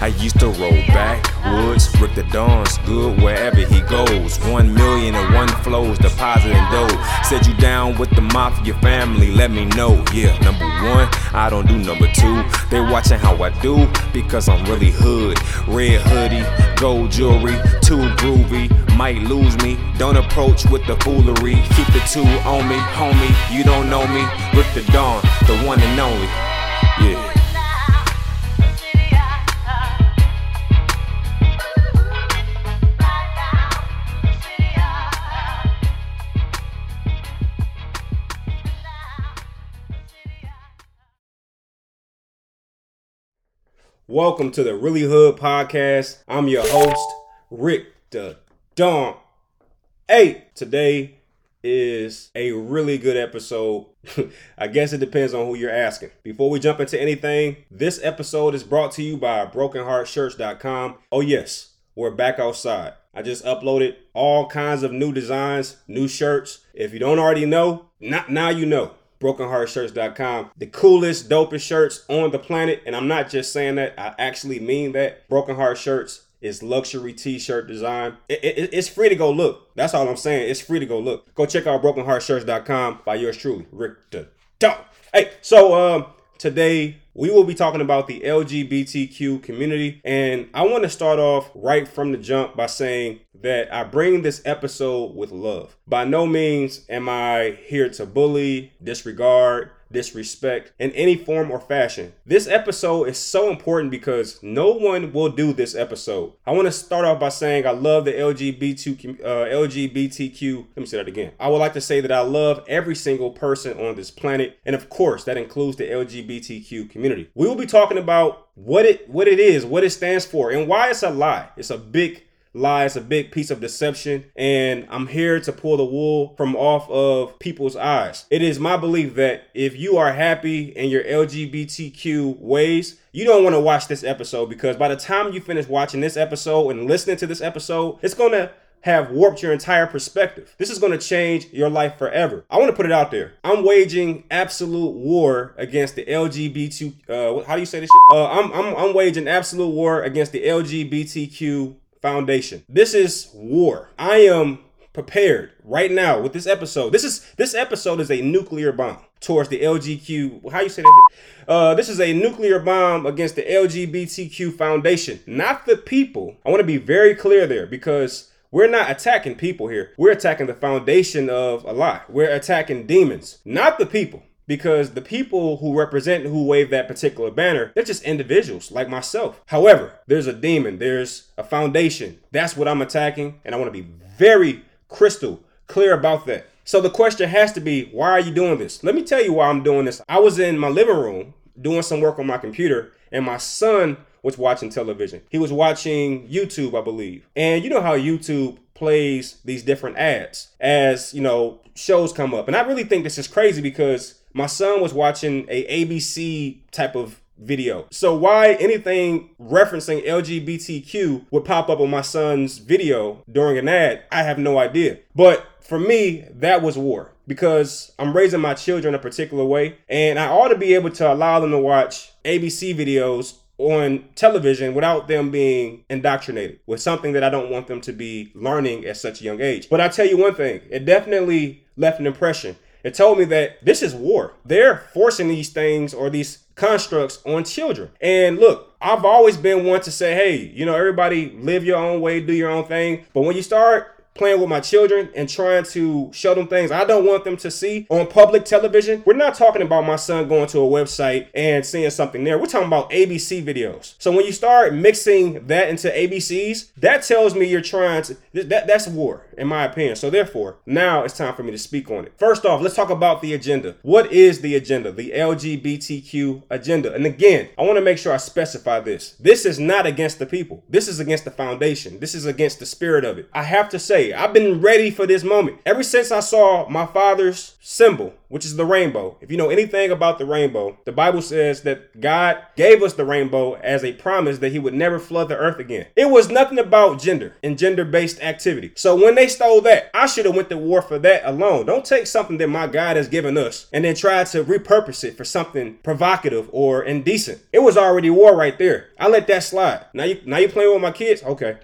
I used to roll backwoods, Rick Da Don's good wherever he goes. One million and one flows, depositing dough. Said you down with the mafia family, let me know. Yeah, number one, I don't do number two. They watching how I do because I'm really hood. Red hoodie, gold jewelry, too groovy. Might lose me, don't approach with the foolery. Keep the two on me, homie. You don't know me, Rick Da Don, the one and only. Welcome to the Really Hood Podcast. I'm your host, Rick Da Don. Hey, today is a really good episode. I guess it depends on who you're asking. Before we jump into anything, this episode is brought to you by BrokenHeartShirts.com. Oh, yes, we're back outside. I just uploaded all kinds of new designs, new shirts. If you don't already know, not now you know brokenheartshirts.com. The coolest, dopest shirts on the planet. And I'm not just saying that, I actually mean that. Broken Heart Shirts is luxury t-shirt design. It, it, it's free to go look. That's all I'm saying. It's free to go look. Go check out brokenheartshirts.com by yours truly, Rick Da Don. Hey, so um, today we will be talking about the LGBTQ community. And I want to start off right from the jump by saying that I bring this episode with love. By no means am I here to bully, disregard, disrespect in any form or fashion. This episode is so important because no one will do this episode. I want to start off by saying I love the LGBT, uh, LGBTQ. Let me say that again. I would like to say that I love every single person on this planet, and of course, that includes the LGBTQ community. We will be talking about what it what it is, what it stands for, and why it's a lie. It's a big lie. It's a big piece of deception. And I'm here to pull the wool from off of people's eyes. It is my belief that if you are happy in your LGBTQ ways, you don't want to watch this episode because by the time you finish watching this episode and listening to this episode, it's going to have warped your entire perspective. This is going to change your life forever. I want to put it out there. I'm waging absolute war against the LGBT. Uh, how do you say this? Uh, I'm, I'm I'm waging absolute war against the LGBTQ foundation. This is war. I am prepared right now with this episode. This is this episode is a nuclear bomb towards the LGQ. How you say that? Uh, this is a nuclear bomb against the LGBTQ foundation, not the people. I want to be very clear there because we're not attacking people here. We're attacking the foundation of a lie. We're attacking demons, not the people because the people who represent who wave that particular banner, they're just individuals like myself. However, there's a demon, there's a foundation. That's what I'm attacking, and I want to be very crystal clear about that. So the question has to be, why are you doing this? Let me tell you why I'm doing this. I was in my living room doing some work on my computer, and my son was watching television. He was watching YouTube, I believe. And you know how YouTube plays these different ads as, you know, shows come up. And I really think this is crazy because my son was watching a ABC type of video. So why anything referencing LGBTQ would pop up on my son's video during an ad, I have no idea. But for me, that was war because I'm raising my children a particular way and I ought to be able to allow them to watch ABC videos on television without them being indoctrinated with something that I don't want them to be learning at such a young age. But I tell you one thing, it definitely left an impression. It told me that this is war. They're forcing these things or these constructs on children. And look, I've always been one to say, hey, you know, everybody live your own way, do your own thing. But when you start playing with my children and trying to show them things I don't want them to see on public television. We're not talking about my son going to a website and seeing something there. We're talking about ABC videos. So when you start mixing that into ABCs, that tells me you're trying to that that's war in my opinion. So therefore, now it's time for me to speak on it. First off, let's talk about the agenda. What is the agenda? The LGBTQ agenda. And again, I want to make sure I specify this. This is not against the people. This is against the foundation. This is against the spirit of it. I have to say I've been ready for this moment. Ever since I saw my father's symbol, which is the rainbow. If you know anything about the rainbow, the Bible says that God gave us the rainbow as a promise that he would never flood the earth again. It was nothing about gender and gender-based activity. So when they stole that, I should have went to war for that alone. Don't take something that my God has given us and then try to repurpose it for something provocative or indecent. It was already war right there. I let that slide. Now you now you playing with my kids? Okay.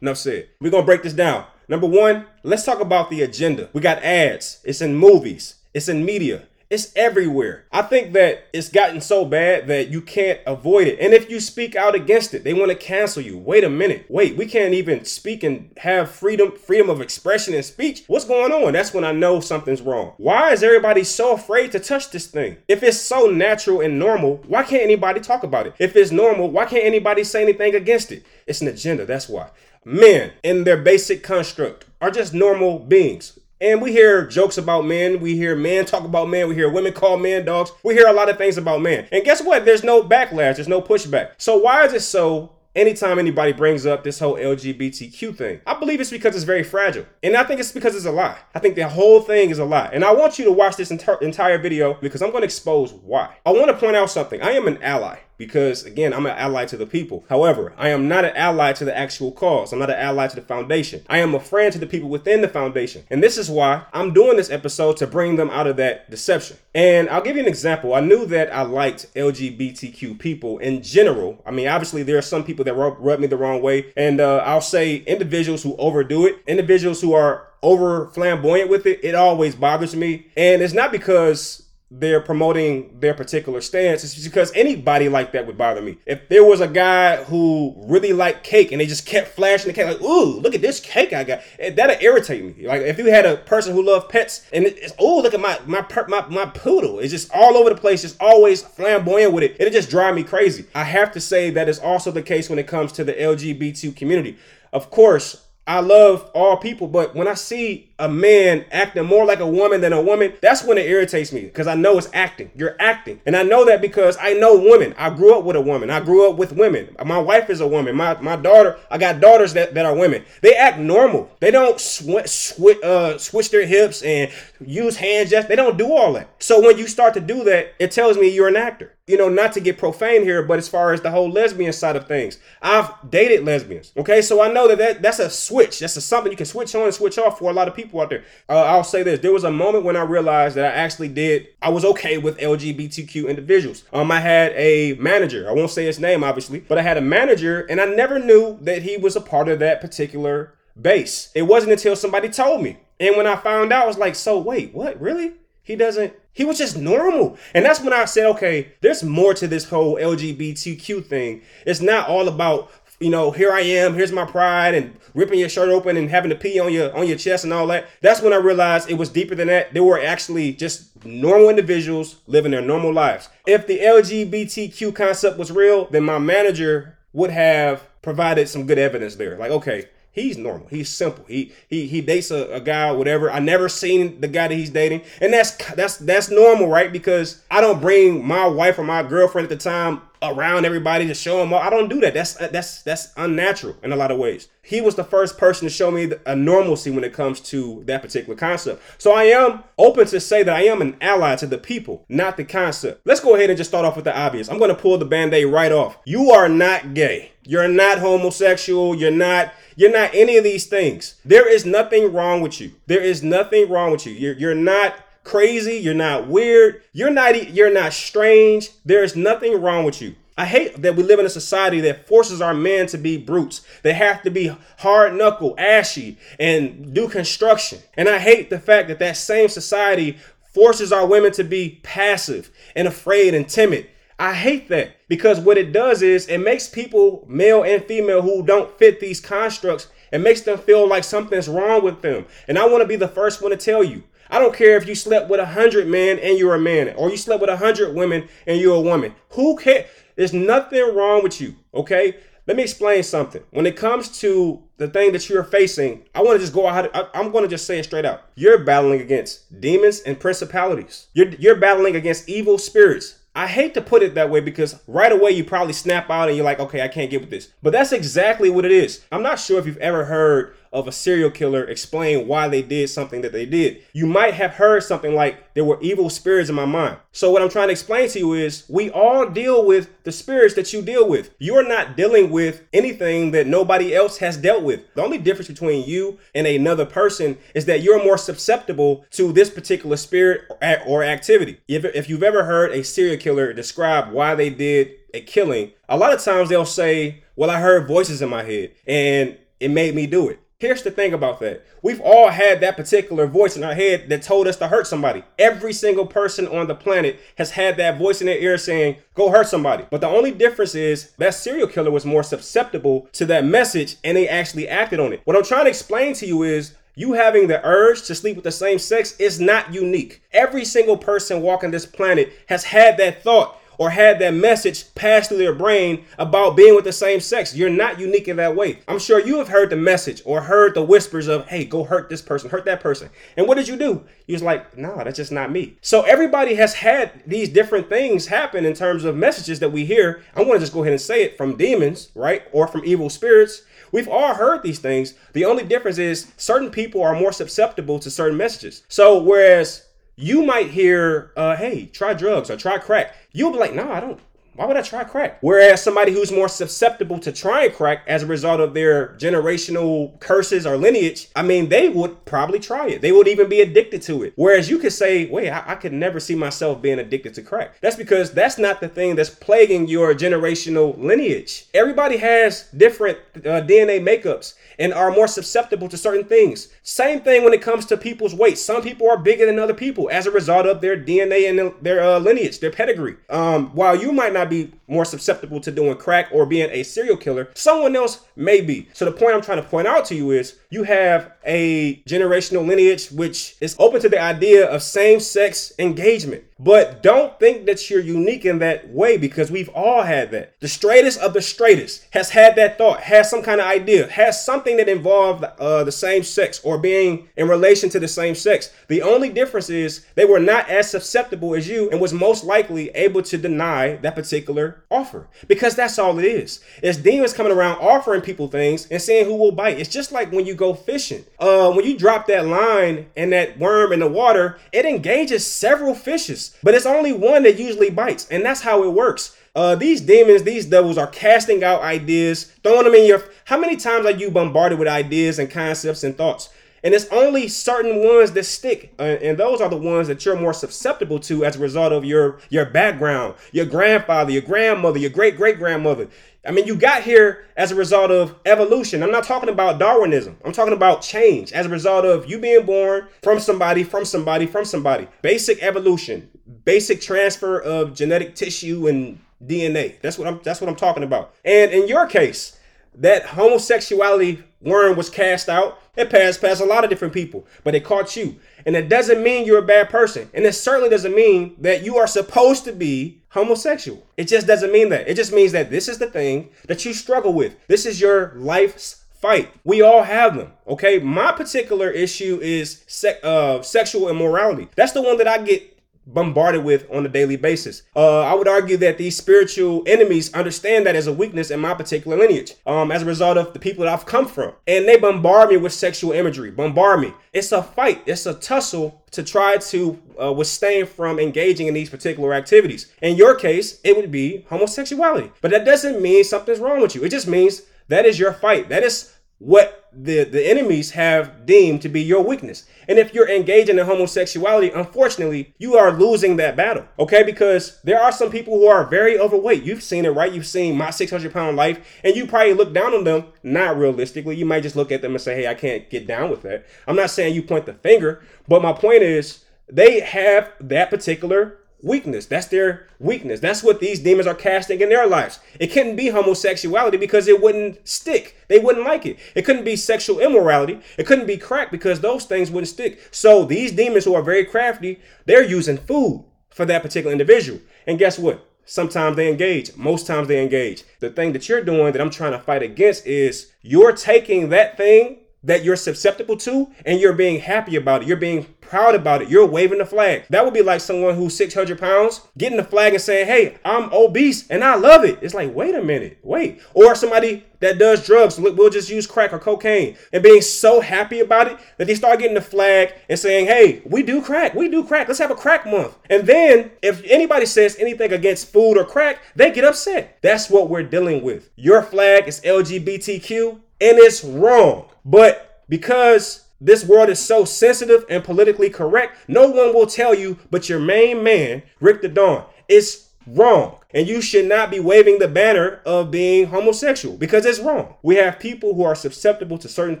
Enough said. We're gonna break this down. Number one, let's talk about the agenda. We got ads, it's in movies, it's in media. It's everywhere. I think that it's gotten so bad that you can't avoid it. And if you speak out against it, they want to cancel you. Wait a minute. Wait, we can't even speak and have freedom freedom of expression and speech. What's going on? That's when I know something's wrong. Why is everybody so afraid to touch this thing? If it's so natural and normal, why can't anybody talk about it? If it's normal, why can't anybody say anything against it? It's an agenda, that's why. Men in their basic construct are just normal beings. And we hear jokes about men. We hear men talk about men. We hear women call men dogs. We hear a lot of things about men. And guess what? There's no backlash. There's no pushback. So why is it so anytime anybody brings up this whole LGBTQ thing. I believe it's because it's very fragile. And I think it's because it's a lie. I think the whole thing is a lie. And I want you to watch this entire video because I'm going to expose why. I want to point out something. I am an ally because again, I'm an ally to the people. However, I am not an ally to the actual cause. I'm not an ally to the foundation. I am a friend to the people within the foundation. And this is why I'm doing this episode to bring them out of that deception. And I'll give you an example. I knew that I liked LGBTQ people in general. I mean, obviously, there are some people that rub, rub me the wrong way. And uh, I'll say individuals who overdo it, individuals who are over flamboyant with it, it always bothers me. And it's not because they're promoting their particular stance. It's because anybody like that would bother me. If there was a guy who really liked cake and they just kept flashing the cake, like, ooh, look at this cake I got, eh, that'd irritate me. Like if you had a person who loved pets and it's, ooh, look at my my my my poodle, it's just all over the place, just always flamboyant with it, it just drive me crazy. I have to say that is also the case when it comes to the LGBT community. Of course, I love all people, but when I see a man acting more like a woman than a woman, that's when it irritates me because I know it's acting. You're acting. And I know that because I know women. I grew up with a woman. I grew up with women. My wife is a woman. My, my daughter, I got daughters that, that are women. They act normal. They don't sw- sw- uh, switch their hips and use hand gestures. They don't do all that. So when you start to do that, it tells me you're an actor you know, not to get profane here, but as far as the whole lesbian side of things, I've dated lesbians. Okay, so I know that, that that's a switch. That's a, something you can switch on and switch off for a lot of people out there. Uh, I'll say this: there was a moment when I realized that I actually did. I was okay with LGBTQ individuals. Um, I had a manager. I won't say his name, obviously, but I had a manager, and I never knew that he was a part of that particular base. It wasn't until somebody told me. And when I found out, I was like, so wait, what? Really? He doesn't he was just normal. And that's when I said, okay, there's more to this whole LGBTQ thing. It's not all about, you know, here I am, here's my pride and ripping your shirt open and having to pee on your on your chest and all that. That's when I realized it was deeper than that. They were actually just normal individuals living their normal lives. If the LGBTQ concept was real, then my manager would have provided some good evidence there. Like, okay, He's normal. He's simple. He he he dates a, a guy, whatever. I never seen the guy that he's dating, and that's that's that's normal, right? Because I don't bring my wife or my girlfriend at the time around everybody to show them. I don't do that. That's that's that's unnatural in a lot of ways. He was the first person to show me a normalcy when it comes to that particular concept. So I am open to say that I am an ally to the people, not the concept. Let's go ahead and just start off with the obvious. I'm going to pull the band-aid right off. You are not gay. You're not homosexual. You're not you're not any of these things. There is nothing wrong with you. There is nothing wrong with you. You're, you're not crazy. You're not weird. You're not you're not strange. There's nothing wrong with you. I hate that we live in a society that forces our men to be brutes. They have to be hard knuckle, ashy, and do construction. And I hate the fact that that same society forces our women to be passive and afraid and timid. I hate that because what it does is it makes people, male and female, who don't fit these constructs, it makes them feel like something's wrong with them. And I want to be the first one to tell you. I don't care if you slept with a hundred men and you're a man, or you slept with a hundred women and you're a woman. Who cares? There's nothing wrong with you. Okay. Let me explain something. When it comes to the thing that you're facing, I want to just go out. I'm going to just say it straight out. You're battling against demons and principalities. You're, you're battling against evil spirits. I hate to put it that way because right away you probably snap out and you're like, okay, I can't get with this. But that's exactly what it is. I'm not sure if you've ever heard of a serial killer explain why they did something that they did. You might have heard something like, there were evil spirits in my mind. So, what I'm trying to explain to you is we all deal with the spirits that you deal with. You're not dealing with anything that nobody else has dealt with. The only difference between you and another person is that you're more susceptible to this particular spirit or activity. If, you've ever heard a serial killer describe why they did a killing, a lot of times they'll say, Well, I heard voices in my head and it made me do it. Here's the thing about that. We've all had that particular voice in our head that told us to hurt somebody. Every single person on the planet has had that voice in their ear saying, go hurt somebody. But the only difference is that serial killer was more susceptible to that message and they actually acted on it. What I'm trying to explain to you is you having the urge to sleep with the same sex is not unique. Every single person walking this planet has had that thought or had that message pass through their brain about being with the same sex. You're not unique in that way. I'm sure you have heard the message or heard the whispers of, hey, go hurt this person, hurt that person. And what did you do? You was like, nah, that's just not me. So everybody has had these different things happen in terms of messages that we hear. I want to just go ahead and say it from demons, right? Or from evil spirits. We've all heard these things. The only difference is certain people are more susceptible to certain messages. So whereas you might hear, uh, hey, try drugs or try crack. You'll be like, no, I don't. Why would I try crack? Whereas somebody who's more susceptible to trying crack as a result of their generational curses or lineage, I mean, they would probably try it. They would even be addicted to it. Whereas you could say, wait, I, I could never see myself being addicted to crack. That's because that's not the thing that's plaguing your generational lineage. Everybody has different uh, DNA makeups and are more susceptible to certain things. Same thing when it comes to people's weight. Some people are bigger than other people as a result of their DNA and their uh, lineage, their pedigree. Um, while you might not be more susceptible to doing crack or being a serial killer, someone else may be. So the point I'm trying to point out to you is you have a generational lineage which is open to the idea of same-sex engagement. But don't think that you're unique in that way because we've all had that. The straightest of the straightest has had that thought, has some kind of idea, has something that involved uh, the same sex or being in relation to the same sex. The only difference is they were not as susceptible as you and was most likely able to deny that particular offer because that's all it is. It's demons coming around offering people things and seeing who will bite. It's just like when you go fishing. Uh, when you drop that line and that worm in the water, it engages several fishes but it's only one that usually bites, and that's how it works. Uh, these demons, these devils are casting out ideas, throwing them in your. How many times are you bombarded with ideas and concepts and thoughts? And it's only certain ones that stick, uh, and those are the ones that you're more susceptible to as a result of your your background, your grandfather, your grandmother, your great great grandmother. I mean, you got here as a result of evolution. I'm not talking about Darwinism. I'm talking about change as a result of you being born from somebody, from somebody, from somebody. Basic evolution, basic transfer of genetic tissue and DNA. That's what I'm that's what I'm talking about. And in your case, that homosexuality worm was cast out. It passed past a lot of different people, but it caught you. And it doesn't mean you're a bad person. And it certainly doesn't mean that you are supposed to be homosexual. It just doesn't mean that. It just means that this is the thing that you struggle with. This is your life's fight. We all have them. Okay. My particular issue is se- uh, sexual immorality. That's the one that I get bombarded with on a daily basis. Uh, I would argue that these spiritual enemies understand that as a weakness in my particular lineage, um, as a result of the people that I've come from, and they bombard me with sexual imagery, bombard me. It's a fight, it's a tussle to try to uh, withstand from engaging in these particular activities. In your case, it would be homosexuality, but that doesn't mean something's wrong with you. It just means that is your fight. That is what the, the enemies have deemed to be your weakness. And if you're engaging in homosexuality, unfortunately, you are losing that battle. Okay, because there are some people who are very overweight. You've seen it, right? You've seen my 600 pound life, and you probably look down on them, not realistically. You might just look at them and say, hey, I can't get down with that. I'm not saying you point the finger, but my point is, they have that particular weakness. That's their weakness. That's what these demons are casting in their lives. It couldn't be homosexuality because it wouldn't stick. They wouldn't like it. It couldn't be sexual immorality. It couldn't be crack because those things wouldn't stick. So these demons who are very crafty, they're using food for that particular individual. And guess what? Sometimes they engage. Most times they engage. The thing that you're doing that I'm trying to fight against is you're taking that thing that you're susceptible to and you're being happy about it. You're being proud about it. You're waving the flag. That would be like someone who's 600 pounds getting the flag and saying, Hey, I'm obese and I love it. It's like, wait a minute, wait. Or somebody that does drugs, we'll just use crack or cocaine and being so happy about it that they start getting the flag and saying, Hey, we do crack. We do crack. Let's have a crack month. And then if anybody says anything against food or crack, they get upset. That's what we're dealing with. Your flag is LGBTQ and it's wrong. But because this world is so sensitive and politically correct, no one will tell you but your main man, Rick Da Don. It's wrong. And you should not be waving the banner of being homosexual because it's wrong. We have people who are susceptible to certain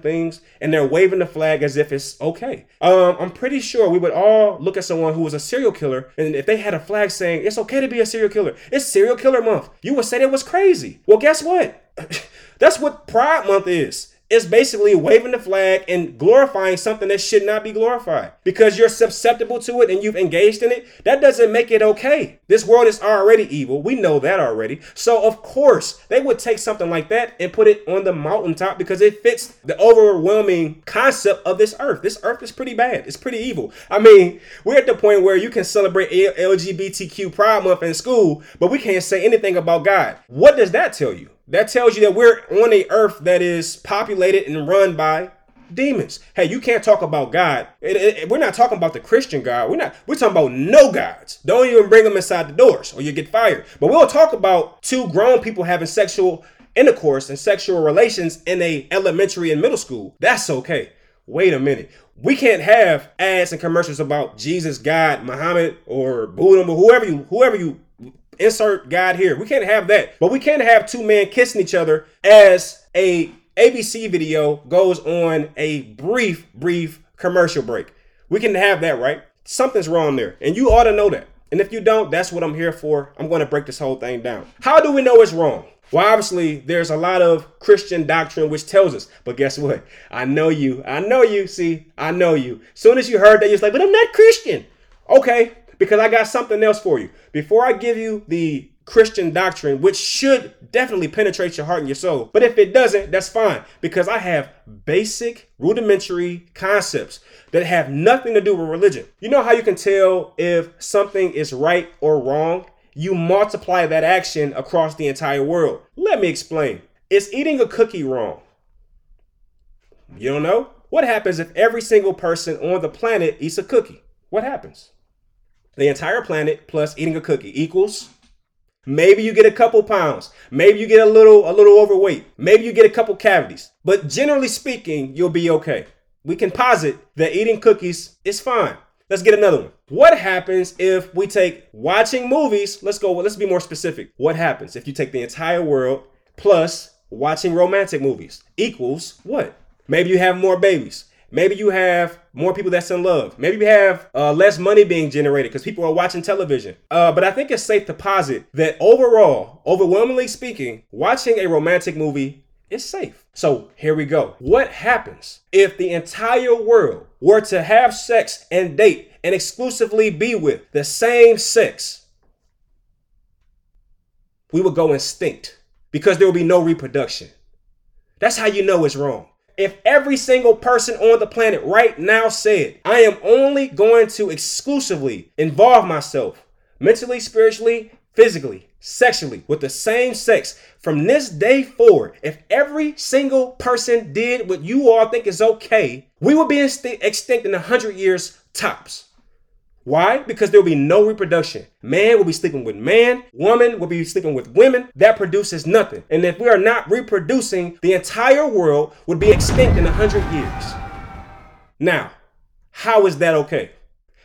things and they're waving the flag as if it's okay. Um, I'm pretty sure we would all look at someone who was a serial killer and if they had a flag saying it's okay to be a serial killer, it's serial killer month, you would say that was crazy. Well, guess what? That's what Pride Month is. It's basically waving the flag and glorifying something that should not be glorified because you're susceptible to it and you've engaged in it. That doesn't make it okay. This world is already evil. We know that already. So, of course, they would take something like that and put it on the mountaintop because it fits the overwhelming concept of this earth. This earth is pretty bad. It's pretty evil. I mean, we're at the point where you can celebrate LGBTQ Pride Month in school, but we can't say anything about God. What does that tell you? That tells you that we're on a earth that is populated and run by demons. Hey, you can't talk about God. It, it, we're not talking about the Christian God. We're not. We're talking about no gods. Don't even bring them inside the doors, or you get fired. But we'll talk about two grown people having sexual intercourse and sexual relations in a elementary and middle school. That's okay. Wait a minute. We can't have ads and commercials about Jesus, God, Muhammad, or Buddha, or whoever you whoever you insert God here. We can't have that. But we can't have two men kissing each other as a ABC video goes on a brief, brief commercial break. We can have that, right? Something's wrong there. And you ought to know that. And if you don't, that's what I'm here for. I'm going to break this whole thing down. How do we know it's wrong? Well, obviously, there's a lot of Christian doctrine which tells us. But guess what? I know you. I know you. See, I know you. Soon as you heard that, you're like, but I'm not Christian. Okay, because I got something else for you. Before I give you the Christian doctrine, which should definitely penetrate your heart and your soul. But if it doesn't, that's fine because I have basic, rudimentary concepts that have nothing to do with religion. You know how you can tell if something is right or wrong? You multiply that action across the entire world. Let me explain. Is eating a cookie wrong? You don't know? What happens if every single person on the planet eats a cookie? What happens? The entire planet plus eating a cookie equals maybe you get a couple pounds maybe you get a little a little overweight maybe you get a couple cavities. But generally speaking you'll be okay. We can posit that eating cookies is fine. Let's get another one. What happens if we take watching movies? Let's go let's be more specific. What happens if you take the entire world plus watching romantic movies equals what? Maybe you have more babies Maybe you have more people that's in love. Maybe you have uh, less money being generated because people are watching television. Uh, but I think it's safe to posit that overall, overwhelmingly speaking, watching a romantic movie is safe. So here we go. What happens if the entire world were to have sex and date and exclusively be with the same sex? We would go extinct because there will be no reproduction. That's how you know it's wrong. If every single person on the planet right now said, I am only going to exclusively involve myself mentally, spiritually, physically, sexually with the same sex from this day forward, if every single person did what you all think is okay, we would be extinct in 100 years tops. Why? Because there will be no reproduction. Man will be sleeping with man, woman will be sleeping with women. That produces nothing. And if we are not reproducing, the entire world would be extinct in 100 years. Now, how is that okay?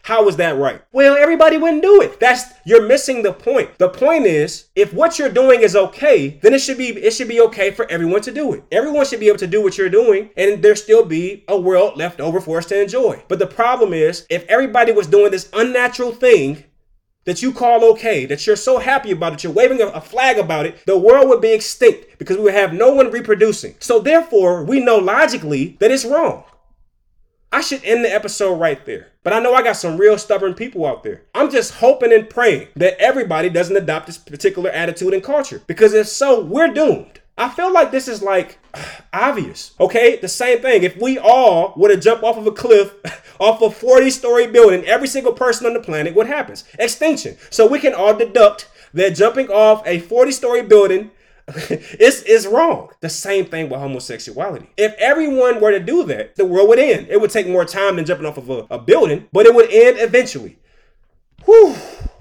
How is that right? Well, everybody wouldn't do it. That's you're missing the point. The point is, if what you're doing is okay, then it should be it should be okay for everyone to do it. Everyone should be able to do what you're doing, and there still be a world left over for us to enjoy. But the problem is, if everybody was doing this unnatural thing that you call okay, that you're so happy about it, you're waving a, a, flag about it, the world would be extinct because we would have no one reproducing. So therefore, we know logically that it's wrong. I should end the episode right there. But I know I got some real stubborn people out there. I'm just hoping and praying that everybody doesn't adopt this particular attitude and culture. Because if so, we're doomed. I feel like this is like obvious. Okay, the same thing. If we all were to jump off of a cliff, off a 40 story building, every single person on the planet, what happens? Extinction. So we can all deduct that jumping off a 40 story building it's, it's wrong. The same thing with homosexuality. If everyone were to do that, the world would end. It would take more time than jumping off of a, a building, but it would end eventually. Whew,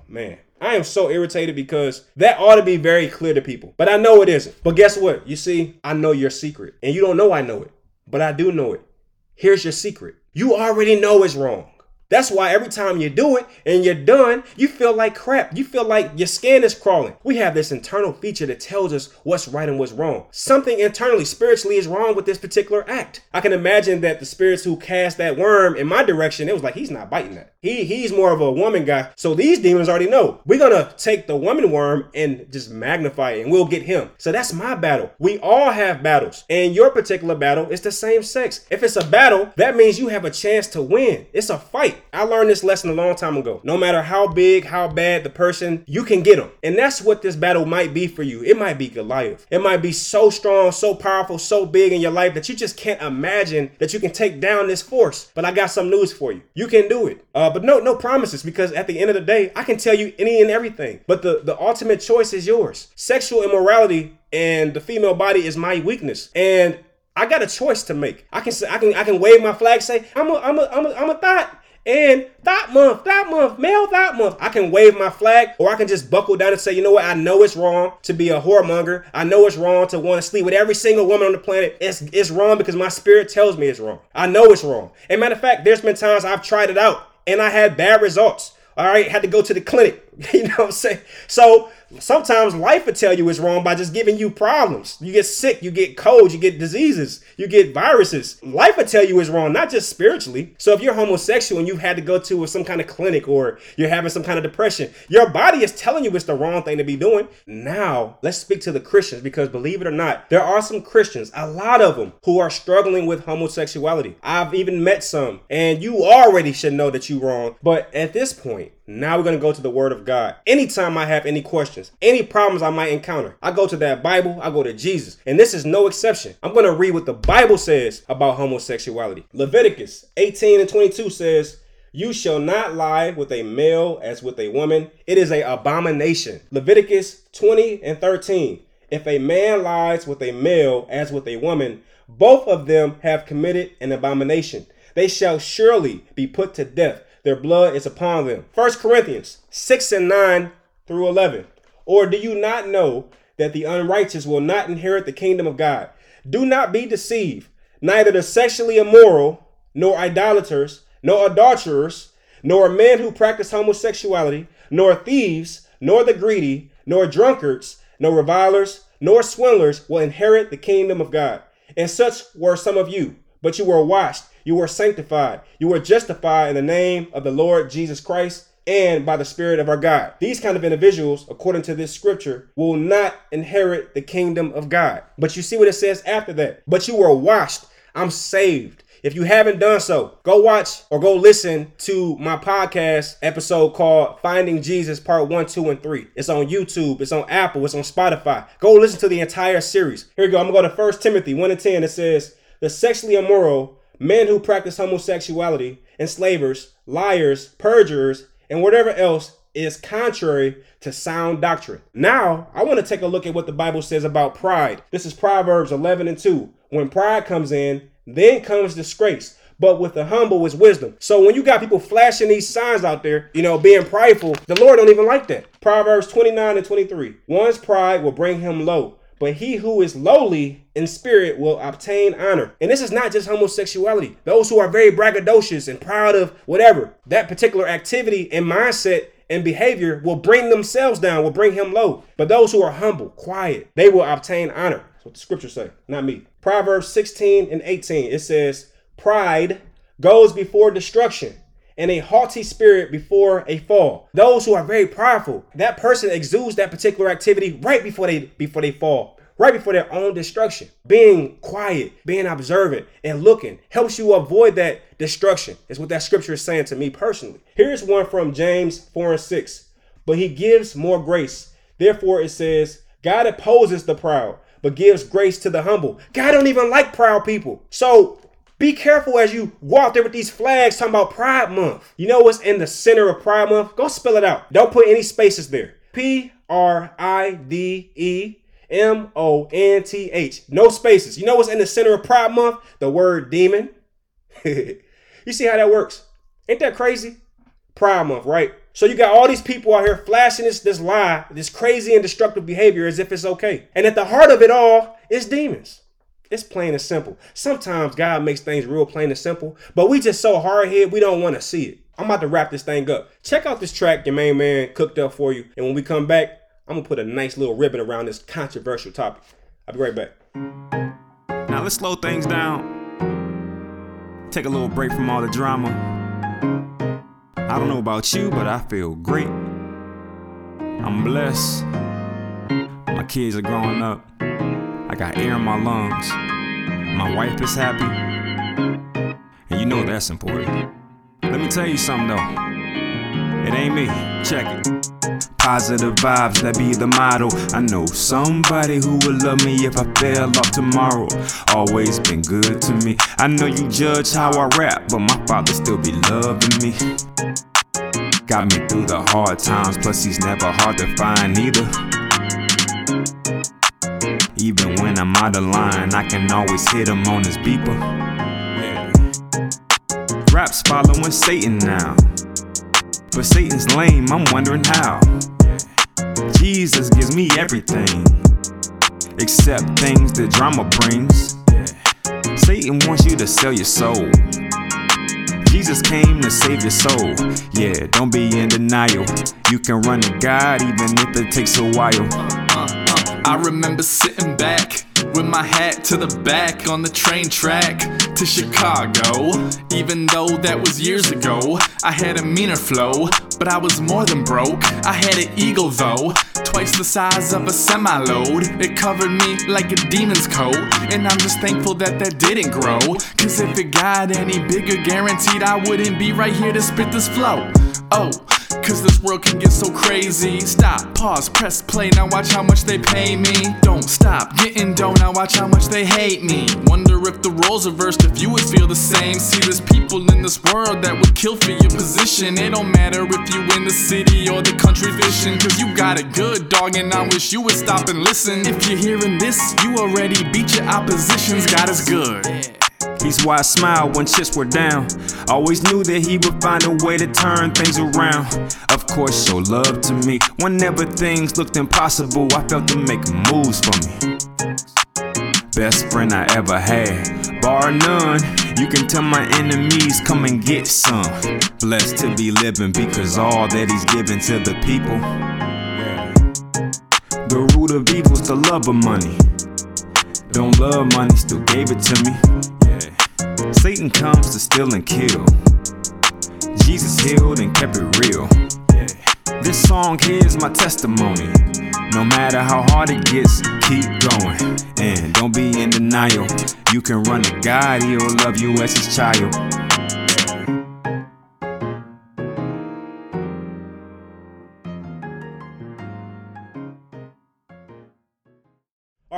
man. I am so irritated because that ought to be very clear to people. But I know it isn't. But guess what? You see, I know your secret. And you don't know I know it. But I do know it. Here's your secret. You already know it's wrong. That's why every time you do it and you're done, you feel like crap. You feel like your skin is crawling. We have this internal feature that tells us what's right and what's wrong. Something internally, spiritually, is wrong with this particular act. I can imagine that the spirits who cast that worm in my direction, it was like, he's not biting that. He he's more of a woman guy. So these demons already know. We're gonna take the woman worm and just magnify it and we'll get him. So that's my battle. We all have battles. And your particular battle is the same sex. If it's a battle, that means you have a chance to win. It's a fight. I learned this lesson a long time ago. No matter how big, how bad the person, you can get them. And that's what this battle might be for you. It might be Goliath. It might be so strong, so powerful, so big in your life that you just can't imagine that you can take down this force. But I got some news for you. You can do it. Uh, but no, no promises because at the end of the day, I can tell you any and everything. But the, the ultimate choice is yours. Sexual immorality and the female body is my weakness. And I got a choice to make. I can say I can I can wave my flag, say I'm a I'm a I'm a, I'm a thought, and that month, that month, male that month, I can wave my flag or I can just buckle down and say, you know what? I know it's wrong to be a whoremonger. I know it's wrong to want to sleep with every single woman on the planet. It's, it's wrong because my spirit tells me it's wrong. I know it's wrong. And matter of fact, there's been times I've tried it out and I had bad results. All right, had to go to the clinic. You know what I'm saying? So sometimes life will tell you it's wrong by just giving you problems. You get sick, you get cold, you get diseases, you get viruses. Life will tell you it's wrong, not just spiritually. So if you're homosexual and you've had to go to some kind of clinic or you're having some kind of depression, your body is telling you it's the wrong thing to be doing. Now, let's speak to the Christians because believe it or not, there are some Christians, a lot of them, who are struggling with homosexuality. I've even met some, and you already should know that you're wrong. But at this point, now we're going to go to the Word of God. Anytime I have any questions, any problems I might encounter, I go to that Bible, I go to Jesus. And this is no exception. I'm going to read what the Bible says about homosexuality. Leviticus 18 and 22 says, you shall not lie with a male as with a woman. It is a abomination. Leviticus 20 and 13. If a man lies with a male as with a woman, both of them have committed an abomination. They shall surely be put to death their blood is upon them. 1 Corinthians 6 and 9 through 11. Or do you not know that the unrighteous will not inherit the kingdom of God? Do not be deceived. Neither the sexually immoral, nor idolaters, nor adulterers, nor men who practice homosexuality, nor thieves, nor the greedy, nor drunkards, nor revilers, nor swindlers will inherit the kingdom of God. And such were some of you, but you were washed you were sanctified. You were justified in the name of the Lord Jesus Christ and by the Spirit of our God. These kind of individuals, according to this scripture, will not inherit the kingdom of God. But you see what it says after that. But you were washed. I'm saved. If you haven't done so, go watch or go listen to my podcast episode called Finding Jesus Part 1, 2, and 3. It's on YouTube, it's on Apple, it's on Spotify. Go listen to the entire series. Here we go. I'm going to go to 1 Timothy 1 and 10. It says, The sexually immoral men who practice homosexuality, enslavers, liars, perjurers, and whatever else is contrary to sound doctrine. Now, I want to take a look at what the Bible says about pride. This is Proverbs 11 and 2. When pride comes in, then comes disgrace. But with the humble is wisdom. So when you got people flashing these signs out there, you know, being prideful, the Lord don't even like that. Proverbs 29 and 23. One's pride will bring him low, but he who is lowly in spirit will obtain honor. And this is not just homosexuality. Those who are very braggadocious and proud of whatever, that particular activity and mindset and behavior will bring themselves down, will bring him low. But those who are humble, quiet, they will obtain honor. That's what the scriptures say, not me. Proverbs 16 and 18, it says, Pride goes before destruction and a haughty spirit before a fall. Those who are very prideful, that person exudes that particular activity right before they before they fall, right before their own destruction. Being quiet, being observant, and looking helps you avoid that destruction. Is what that scripture is saying to me personally. Here's one from James 4 and 6. But he gives more grace. Therefore, it says, God opposes the proud, but gives grace to the humble. God don't even like proud people. So be careful as you walk there with these flags talking about Pride Month. You know what's in the center of Pride Month? Go spell it out. Don't put any spaces there. P R I D E M O N T H. No spaces. You know what's in the center of Pride Month? The word demon. you see how that works? Ain't that crazy? Pride Month, right? So you got all these people out here flashing this, this lie, this crazy and destructive behavior as if it's okay. And at the heart of it all is demons. It's plain and simple. Sometimes God makes things real plain and simple, but we just so hard head we don't want to see it. I'm about to wrap this thing up. Check out this track your main man cooked up for you. And when we come back, I'm gonna put a nice little ribbon around this controversial topic. I'll be right back. Now let's slow things down. Take a little break from all the drama. I don't know about you, but I feel great. I'm blessed. My kids are growing up. Got air in my lungs. My wife is happy. And you know that's important. Let me tell you something though. It ain't me. Check it. Positive vibes, that be the motto. I know somebody who will love me if I fell off tomorrow. Always been good to me. I know you judge how I rap, but my father still be loving me. Got me through the hard times, plus he's never hard to find either. Even when I'm out of line, I can always hit him on his beeper. Yeah. Raps following Satan now. But Satan's lame, I'm wondering how. Jesus gives me everything, except things that drama brings. Satan wants you to sell your soul. Jesus came to save your soul. Yeah, don't be in denial. You can run to God even if it takes a while. I remember sitting back with my hat to the back on the train track to Chicago. Even though that was years ago, I had a meaner flow, but I was more than broke. I had an eagle though, twice the size of a semi load. It covered me like a demon's coat, and I'm just thankful that that didn't grow. Cause if it got any bigger, guaranteed I wouldn't be right here to spit this flow. Oh. Cause this world can get so crazy. Stop, pause, press play, now watch how much they pay me. Don't stop getting dough, now watch how much they hate me. Wonder if the roles reversed, if you would feel the same. See, there's people in this world that would kill for your position. It don't matter if you in the city or the country fishing. Cause you got it good, dog, and I wish you would stop and listen. If you're hearing this, you already beat your oppositions. God is good. He's why I smile when chips were down. Always knew that he would find a way to turn things around. Of course, show love to me. Whenever things looked impossible, I felt him making moves for me. Best friend I ever had, bar none. You can tell my enemies, come and get some. Blessed to be living because all that he's given to the people. The root of evil's the love of money. Don't love money, still gave it to me. Yeah. Satan comes to steal and kill. Jesus healed and kept it real. Yeah. This song here's my testimony. No matter how hard it gets, keep going. And don't be in denial. You can run to God, He'll love you as His child.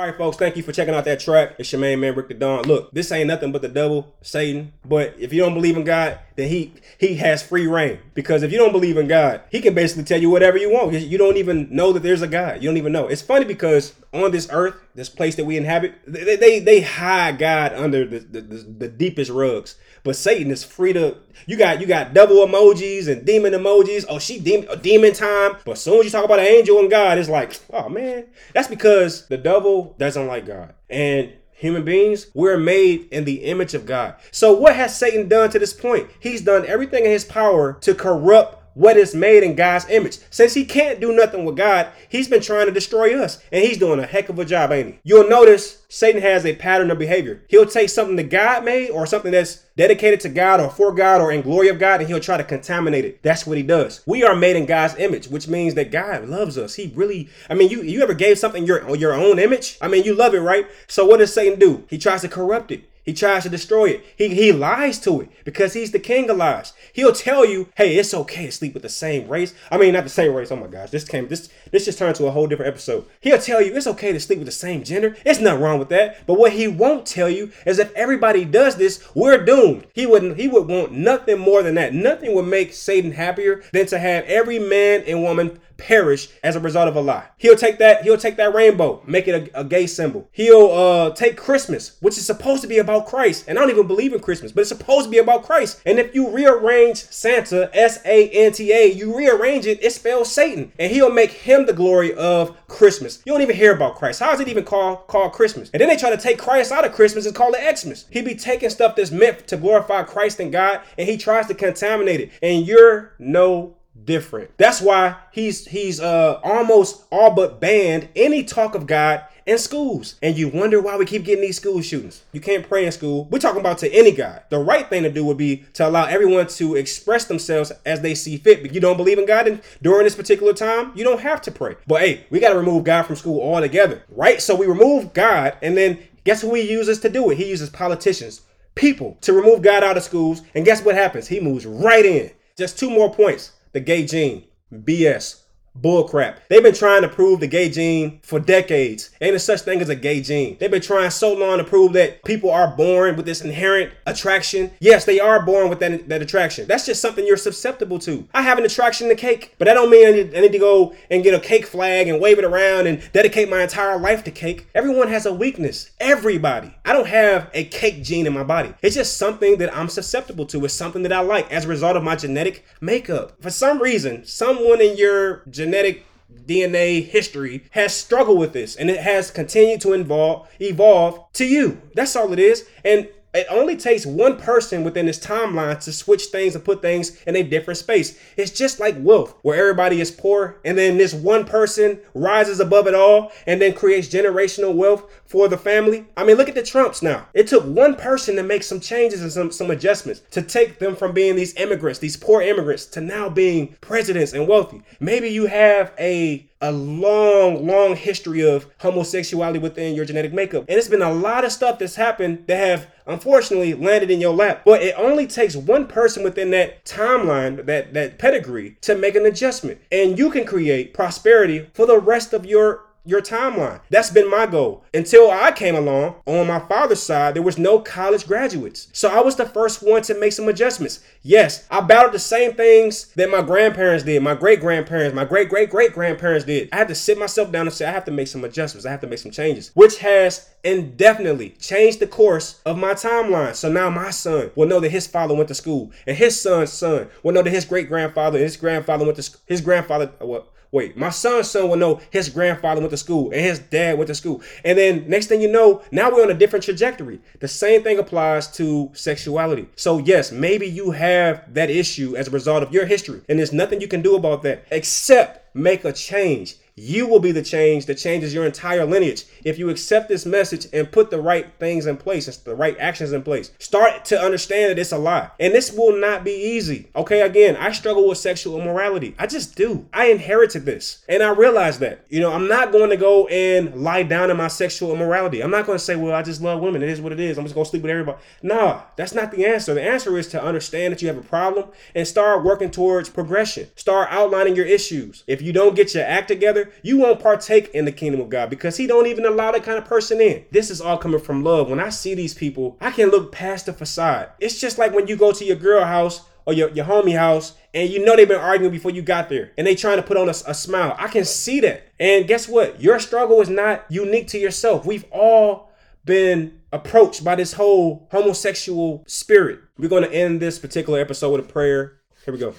Right, folks, thank you for checking out that track. It's your main man, Rick Da Don. Look, this ain't nothing but the devil, Satan. But if you don't believe in God, then he he has free reign. Because if you don't believe in God, he can basically tell you whatever you want. You don't even know that there's a God. You don't even know. It's funny because on this earth, this place that we inhabit, they they, they hide God under the, the, the, the deepest rugs. But Satan is free to you got you got devil emojis and demon emojis. Oh, she demon demon time. But as soon as you talk about an angel and God, it's like, oh man, that's because the devil doesn't like God. And human beings, we're made in the image of God. So what has Satan done to this point? He's done everything in his power to corrupt what is made in God's image. Since he can't do nothing with God, he's been trying to destroy us. And he's doing a heck of a job, ain't he? You'll notice Satan has a pattern of behavior. He'll take something that God made or something that's dedicated to God or for God or in glory of God and he'll try to contaminate it. That's what he does. We are made in God's image, which means that God loves us. He really, I mean, you you ever gave something your your own image? I mean, you love it, right? So what does Satan do? He tries to corrupt it. He tries to destroy it. He, he lies to it because he's the king of lies. He'll tell you, hey, it's okay to sleep with the same race. I mean, not the same race. Oh my gosh, this came this this just turned to a whole different episode. He'll tell you it's okay to sleep with the same gender. It's nothing wrong with that. But what he won't tell you is if everybody does this, we're doomed. He wouldn't he would want nothing more than that. Nothing would make Satan happier than to have every man and woman perish as a result of a lie. He'll take that, he'll take that rainbow, make it a, a, gay symbol. He'll uh take Christmas, which is supposed to be about Christ. And I don't even believe in Christmas, but it's supposed to be about Christ. And if you rearrange Santa, S-A-N-T-A, you rearrange it, it spells Satan. And he'll make him the glory of Christmas. You don't even hear about Christ. How is it even called called Christmas? And then they try to take Christ out of Christmas and call it Xmas. He be taking stuff that's meant to glorify Christ and God, and he tries to contaminate it. And you're no different. That's why he's he's uh almost all but banned any talk of God in schools. And you wonder why we keep getting these school shootings. You can't pray in school. We're talking about to any God. The right thing to do would be to allow everyone to express themselves as they see fit. But you don't believe in God and during this particular time, you don't have to pray. But hey, we got to remove God from school altogether, right? So we remove God and then guess who he uses to do it? He uses politicians, people to remove God out of schools. And guess what happens? He moves right in. Just two more points the gay gene. BS. Bullcrap. They've been trying to prove the gay gene for decades. Ain't a such thing as a gay gene. They've been trying so long to prove that people are born with this inherent attraction. Yes, they are born with that, that attraction. That's just something you're susceptible to. I have an attraction to cake, but that don't mean I need, I need to go and get a cake flag and wave it around and dedicate my entire life to cake. Everyone has a weakness. Everybody. I don't have a cake gene in my body. It's just something that I'm susceptible to. It's something that I like as a result of my genetic makeup. For some reason, someone in your genetic DNA history has struggled with this and it has continued to evolve evolve to you. That's all it is. And it only takes one person within this timeline to switch things and put things in a different space. It's just like wealth, where everybody is poor, and then this one person rises above it all and then creates generational wealth for the family. I mean, look at the Trumps now. It took one person to make some changes and some, some adjustments to take them from being these immigrants, these poor immigrants, to now being presidents and wealthy. Maybe you have a a long, long history of homosexuality within your genetic makeup. And it's been a lot of stuff that's happened that have unfortunately landed in your lap. But it only takes one person within that timeline, that, that pedigree, to make an adjustment. And you can create prosperity for the rest of your your timeline. That's been my goal. Until I came along on my father's side, there was no college graduates. So I was the first one to make some adjustments. Yes, I battled the same things that my grandparents did, my great grandparents, my great great great grandparents did. I had to sit myself down and say, I have to make some adjustments. I have to make some changes, which has indefinitely changed the course of my timeline. So now my son will know that his father went to school, and his son's son will know that his great grandfather and his grandfather went to his grandfather. Uh, well, Wait, my son's son will know his grandfather went to school and his dad went to school. And then next thing you know, now we're on a different trajectory. The same thing applies to sexuality. So, yes, maybe you have that issue as a result of your history, and there's nothing you can do about that except make a change. You will be the change that changes your entire lineage if you accept this message and put the right things in place the right actions in place. Start to understand that it's a lie. And this will not be easy. Okay, again, I struggle with sexual immorality. I just do. I inherited this. And I realize that. You know, I'm not going to go and lie down in my sexual immorality. I'm not going to say, well, I just love women. It is what it is. I'm just going to sleep with everybody. Nah, that's not the answer. The answer is to understand that you have a problem and start working towards progression. Start outlining your issues. If you don't get your act together, you won't partake in the kingdom of God because He don't even allow that kind of person in. This is all coming from love. When I see these people, I can look past the facade. It's just like when you go to your girl house or your, your homie house and you know they've been arguing before you got there and they trying to put on a, a, smile. I can see that. And guess what? Your struggle is not unique to yourself. We've all been approached by this whole homosexual spirit. We're going to end this particular episode with a prayer. Here we go.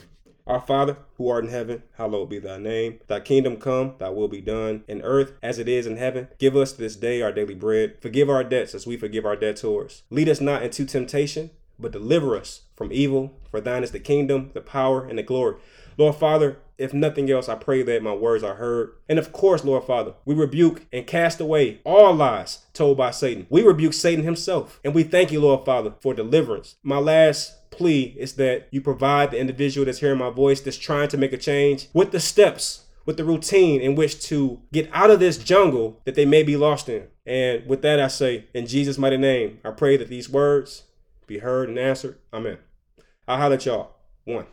Our Father, who art in heaven, hallowed be thy name. Thy kingdom come, thy will be done, in earth as it is in heaven. Give us this day our daily bread. Forgive our debts as we forgive our debtors. Lead us not into temptation, but deliver us from evil. For thine is the kingdom, the power, and the glory. Lord Father, if nothing else, I pray that my words are heard. And of course, Lord Father, we rebuke and cast away all lies told by Satan. We rebuke Satan himself. And we thank you, Lord Father, for deliverance. My last plea is that you provide the individual that's hearing my voice, that's trying to make a change, with the steps with the routine in which to get out of this jungle that they may be lost in. And with that, I say, in Jesus' mighty name, I pray that these words be heard and answered. Amen. I'll holler at y'all. One.